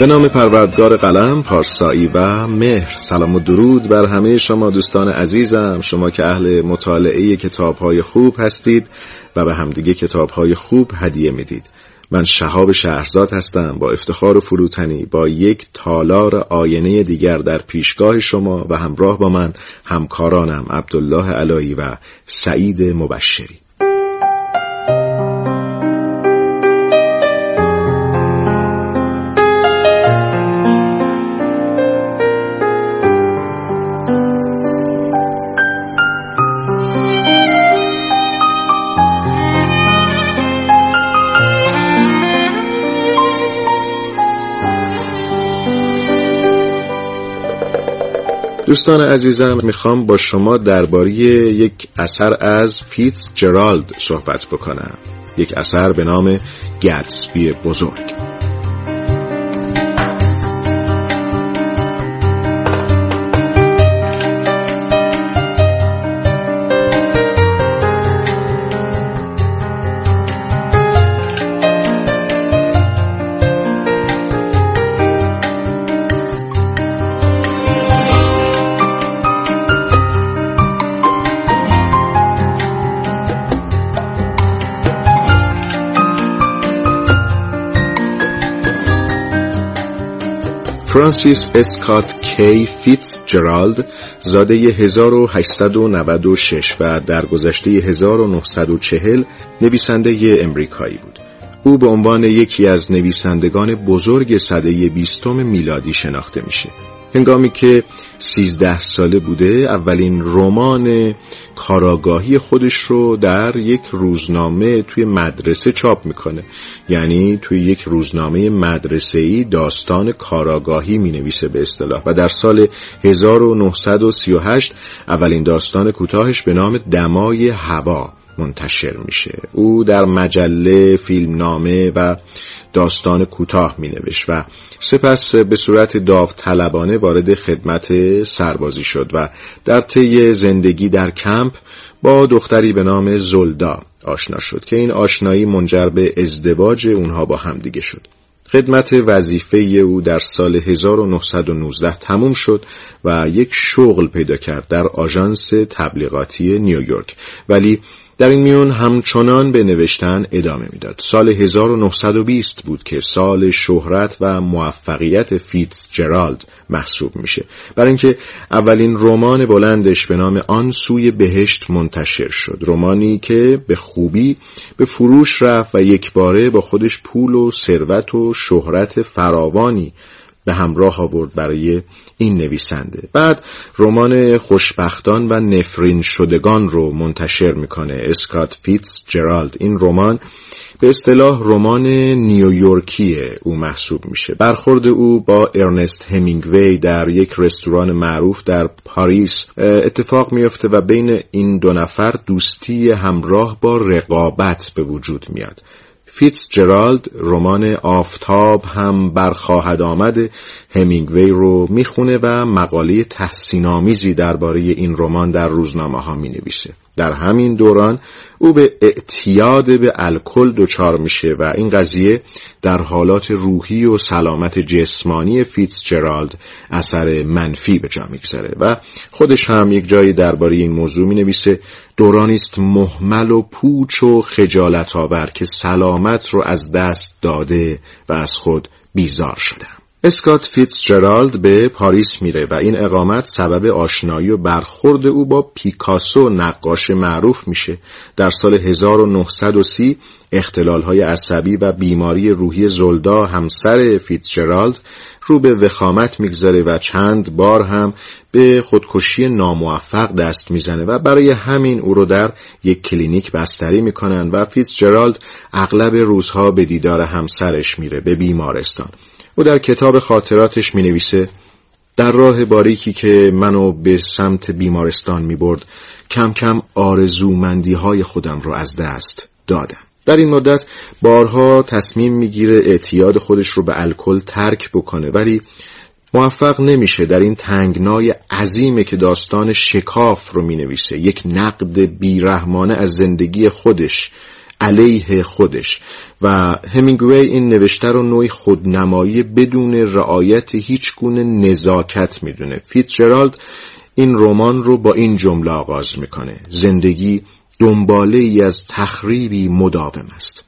به نام پروردگار قلم پارسایی و مهر. سلام و درود بر همه شما دوستان عزیزم. شما که اهل مطالعه کتاب های خوب هستید و به همدیگه کتاب های خوب هدیه می‌دید. من شهاب شهرزاد هستم با افتخار و فروتنی با یک تالار آینه دیگر در پیشگاه شما و همراه با من همکارانم عبدالله علایی و سعید مبشری. دوستان عزیزم می‌خوام با شما درباره یک اثر از فیتز جرالد صحبت بکنم. یک اثر به نام گتسبی بزرگ. فرانسیس اسکات کی فیتز جرالد زاده 1896 و در گذشته 1940 نویسنده امریکایی بود. او به عنوان یکی از نویسندگان بزرگ سده بیستم میلادی شناخته میشه. هنگامی که سیزده ساله بوده اولین رمان کاراگاهی خودش رو در یک روزنامه توی مدرسه چاپ می‌کنه. یعنی توی یک روزنامه مدرسه ای داستان کاراگاهی می نویسه به اصطلاح. و در سال 1938 اولین داستان کوتاهش به نام دمای هوا منتشر میشه. او در مجله فیلمنامه و داستان کوتاه می نوشت و سپس به صورت داوطلبانه وارد خدمت سربازی شد و در طی زندگی در کمپ با دختری به نام زلدا آشنا شد که این آشنایی منجر به ازدواج اونها با همدیگه شد. خدمت وظیفه او در سال 1919 تموم شد و یک شغل پیدا کرد در آژانس تبلیغاتی نیویورک. ولی در این میون همچنان به نوشتن ادامه می‌داد. سال 1920 بود که سال شهرت و موفقیت فیتز جرالد محسوب میشه. برای اینکه اولین رمان بلندش به نام آن سوی بهشت منتشر شد. رمانی که به خوبی به فروش رفت و یک باره با خودش پول و ثروت و شهرت فراوانی به همراه آورد برای این نویسنده. بعد رمان خوشبختان و نفرین شدگان رو منتشر می‌کنه. اسکات فیتز جرالد. این رمان به اصطلاح رمان نیویورکی او محسوب میشه. برخورد او با ارنست همینگوی در یک رستوران معروف در پاریس اتفاق میافته و بین این دو نفر دوستی همراه با رقابت به وجود میاد. فیتز جرالد رمان آفتاب هم برخواهد آمد همینگوی رو می‌خونه و مقاله تحسین آمیزی درباره این رمان در روزنامه ها می. در همین دوران او به اعتیاد به الکل دچار میشه و این قضیه در حالات روحی و سلامت جسمانی فیتز جرالد اثر منفی به جا می‌گذاره و خودش هم یک جایی درباره این موضوع می نویسه دورانی است مهمل و پوچ و خجالت آور که سلامت رو از دست داده و از خود بیزار شدم. اسکات فیتز جرالد به پاریس میره و این اقامت سبب آشنایی و برخورد او با پیکاسو نقاش معروف میشه. در سال 1930 اختلال های عصبی و بیماری روحی زلدا همسر فیتز جرالد رو به وخامت می‌گذاره و چند بار هم به خودکشی ناموفق دست می‌زنه و برای همین او رو در یک کلینیک بستری می‌کنن و فیتز جرالد اغلب روزها به دیدار همسرش میره به بیمارستان. او در کتاب خاطراتش می نویسه در راه باریکی که منو به سمت بیمارستان می برد کم کم آرزومندی های خودم رو از دست دادم. در این مدت بارها تصمیم می‌گیره اعتیاد خودش رو به الکل ترک بکنه ولی موفق نمیشه در این تنگنای عظیمه که داستان شکاف رو می‌نویسه یک نقد بیرحمانه از زندگی خودش علیه خودش. و همینگوی این نوشته رو نوعی خودنمایی بدون رعایت هیچ گونه نزاکت می‌دونه. فیتزجرالد این رمان رو با این جمله آغاز می‌کنه. زندگی دنباله ای از تخریبی مداوم است.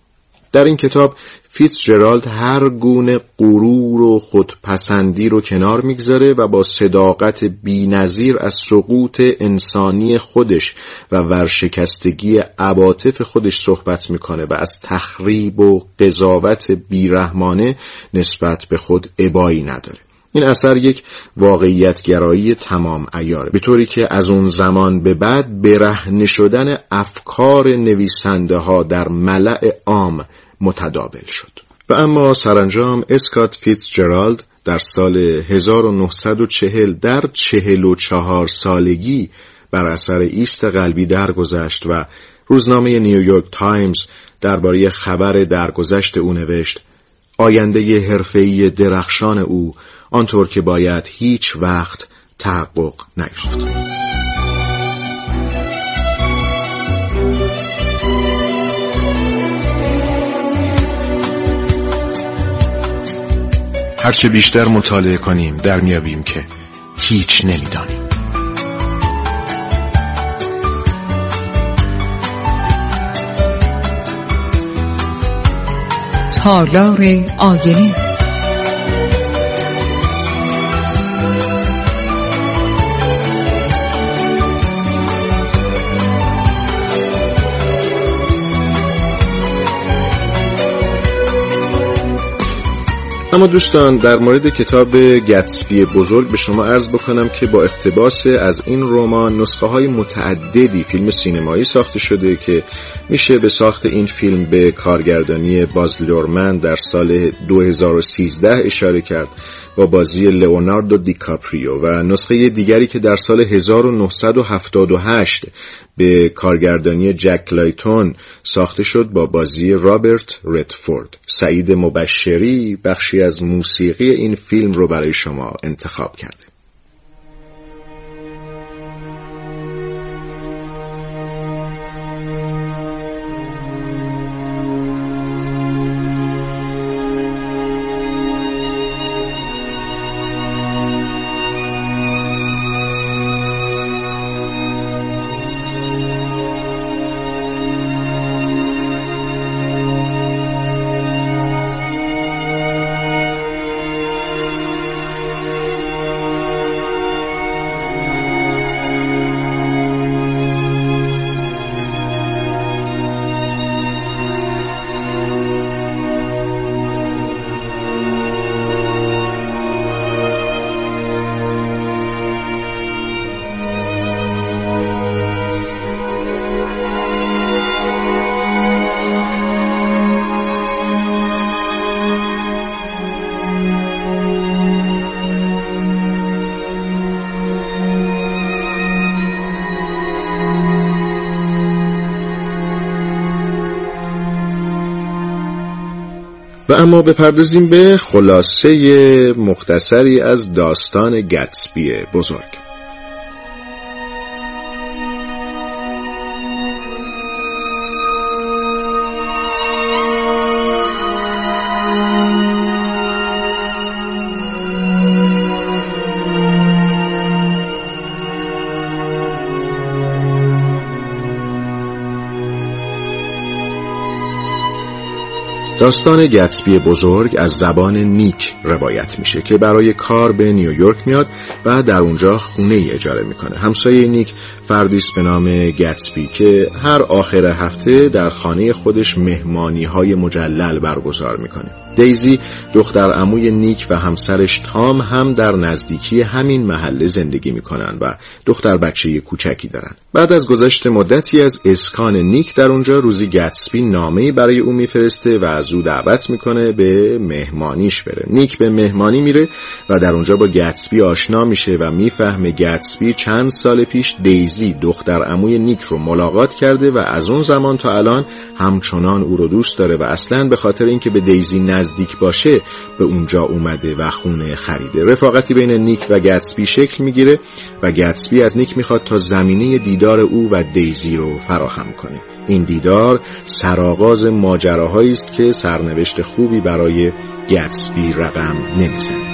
در این کتاب فیتز جرالد هر گونه غرور و خودپسندی رو کنار می‌گذاره و با صداقت بینظیر از سقوط انسانی خودش و ورشکستگی عواطف خودش صحبت می‌کنه و از تخریب و قضاوت بیرحمانه نسبت به خود ابایی نداره. این اثر یک واقعیت گرایی تمام عیاره به طوری که از اون زمان به بعد برهنه شدن افکار نویسنده ها در ملأ عام متداول شد. و اما سرانجام اسکات فیتز جرالد در سال 1940 در 44 سالگی بر اثر ایست قلبی درگذشت و روزنامه نیویورک تایمز درباره خبر درگذشت او نوشت آینده حرفه‌ای درخشان او آنطور که باید هیچ وقت تحقق نیافت. هرچه بیشتر مطالعه کنیم در میابیم که هیچ نمی‌دانیم تالار آینه اما دوستان در مورد کتاب گتسبی بزرگ به شما عرض بکنم که با اقتباس از این رمان نسخه های متعددی فیلم سینمایی ساخته شده که میشه به ساخت این فیلم به کارگردانی باز لورمن در سال 2013 اشاره کرد. با بازی لئوناردو دیکاپریو و نسخه دیگری که در سال 1978 به کارگردانی جک کلایتون ساخته شد با بازی رابرت ردفورد سعید مبشری بخشی از موسیقی این فیلم رو برای شما انتخاب کرده. و اما بپردازیم به خلاصه مختصری از داستان گتسبی بزرگ. داستان گتسبی بزرگ از زبان نیک روایت میشه که برای کار به نیویورک میاد و در اونجا خونه ای اجاره می‌کنه. همسایه نیک فردی است به نام گتسبی که هر آخر هفته در خانه خودش مهمانی های مجلل برگزار می‌کنه. دیزی دختر عموی نیک و همسرش تام هم در نزدیکی همین محله زندگی می‌کنن و دختر بچه کوچکی دارن. بعد از گذشت مدتی از اسکان نیک در اونجا روزی گتسبی نامه برای او میفرسته و از او دعوت می‌کنه به مهمانیش بره. نیک به مهمانی میره و در اونجا با گتسبی آشنا میشه و می‌فهمه گتسبی چند سال پیش دیزی دختر عموی نیک رو ملاقات کرده و از اون زمان تا الان همچنان او رو دوست داره و اصلا به خاطر اینکه به دیزی نزدیک باشه به اونجا اومده و خونه خریده. رفاقتی بین نیک و گتسبی شکل می‌گیره و گتسبی از نیک می‌خواد تا زمینه دیدار او و دیزی رو فراهم کنه. این دیدار سرآغاز ماجراهایی است که سرنوشت خوبی برای گتسبی رقم نمی‌زنه.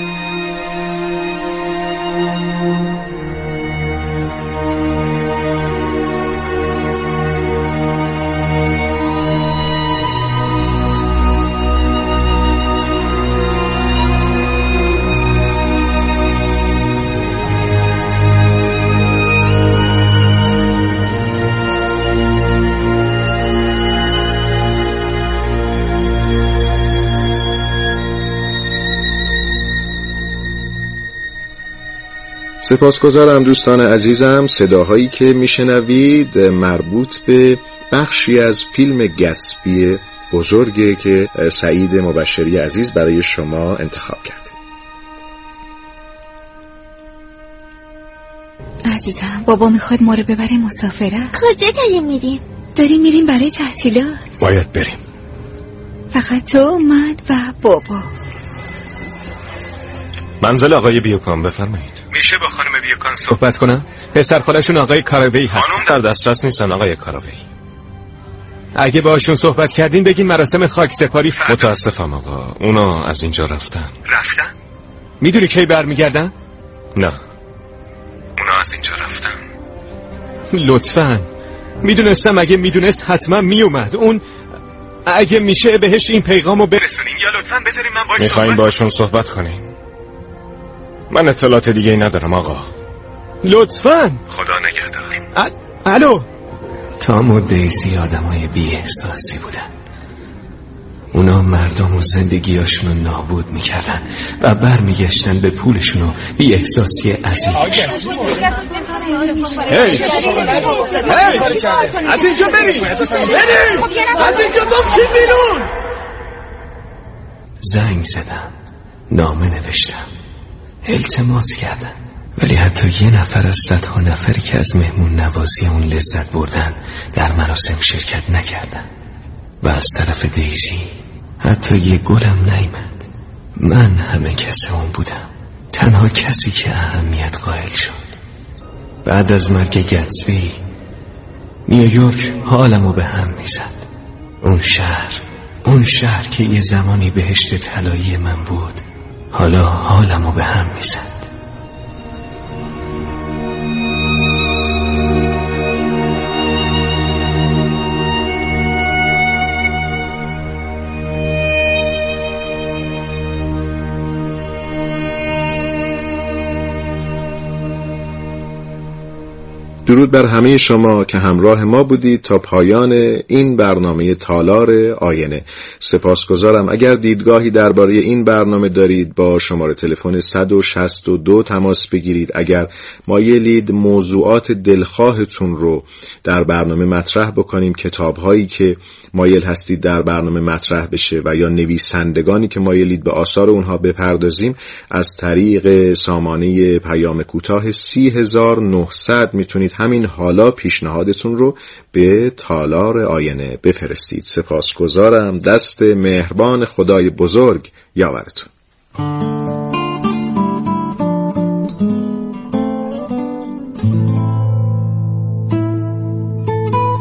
سپاسگزارم دوستان عزیزم صداهایی که میشنوید مربوط به بخشی از فیلم گتسبی بزرگی که سعید مبشری عزیز برای شما انتخاب کرده. عزیزم بابا می‌خواد ما رو ببره مسافره کجا داریم میریم؟ داریم میریم برای تعطیلات. باید بریم. فقط تو من و بابا. منزل آقای بیوکان بفرمایید. میشه با خانم بیوکان صحبت کنم؟ پسر خالشون آقای کاراوی هست. در دسترس نیستن آقای کاراوی اگه باشون صحبت کردین بگین مراسم خاک سپاری. متاسفم آقا. اونا از اینجا رفتن. رفتن؟ می‌دونی کی برمیگردن؟ نه. اونا از اینجا رفتن. لطفا. می‌دونستم اگه می‌دونست حتما میومد اون اگه میشه بهش این پیغامو برسونین یا لطفا بذارین من باش می‌خواین باشون صحبت کنین. من اطلاعات دیگه ندارم آقا. لطفا. خدا نگهدار. الو. تام و دیزی آدمای بی احساسی بودن. اونا مردم و زندگیاشونو نابود می‌کردن و برمیگشتن به پولشونو بی احساسی عزیز هی. از اینجا بریم. بریم. از اینجا بیرون. زنگ زدم. نامه نوشتم. التماس کردن. ولی حتی یه نفر از صدها نفری که از مهمون نوازی اون لذت بردن در مراسم شرکت نکردن. و از طرف دیزی حتی یه گلم نیمد. من همه کس اون بودم. تنها کسی که اهمیت قائل شد. بعد از مرگ گتسبی نیویورک حالمو به هم می‌زد. اون شهر اون شهر که یه زمانی بهشت طلایی من بود. حالا حالمو به هم می‌زد درود بر همه شما که همراه ما بودید تا پایان این برنامه تالار آینه. سپاسگزارم. اگر دیدگاهی درباره این برنامه دارید با شماره تلفن 162 تماس بگیرید. اگر مایلید موضوعات دلخواهتون رو در برنامه مطرح بکنیم. کتابهایی که مایل هستید در برنامه مطرح بشه و یا نویسندگانی که مایلید به آثار اونها بپردازیم از طریق سامانه پیام کوتاه 30900 می‌تونید همین حالا پیشنهادتون رو به تالار آینه بفرستید. سپاسگزارم. دست مهربان خدای بزرگ یاورتون.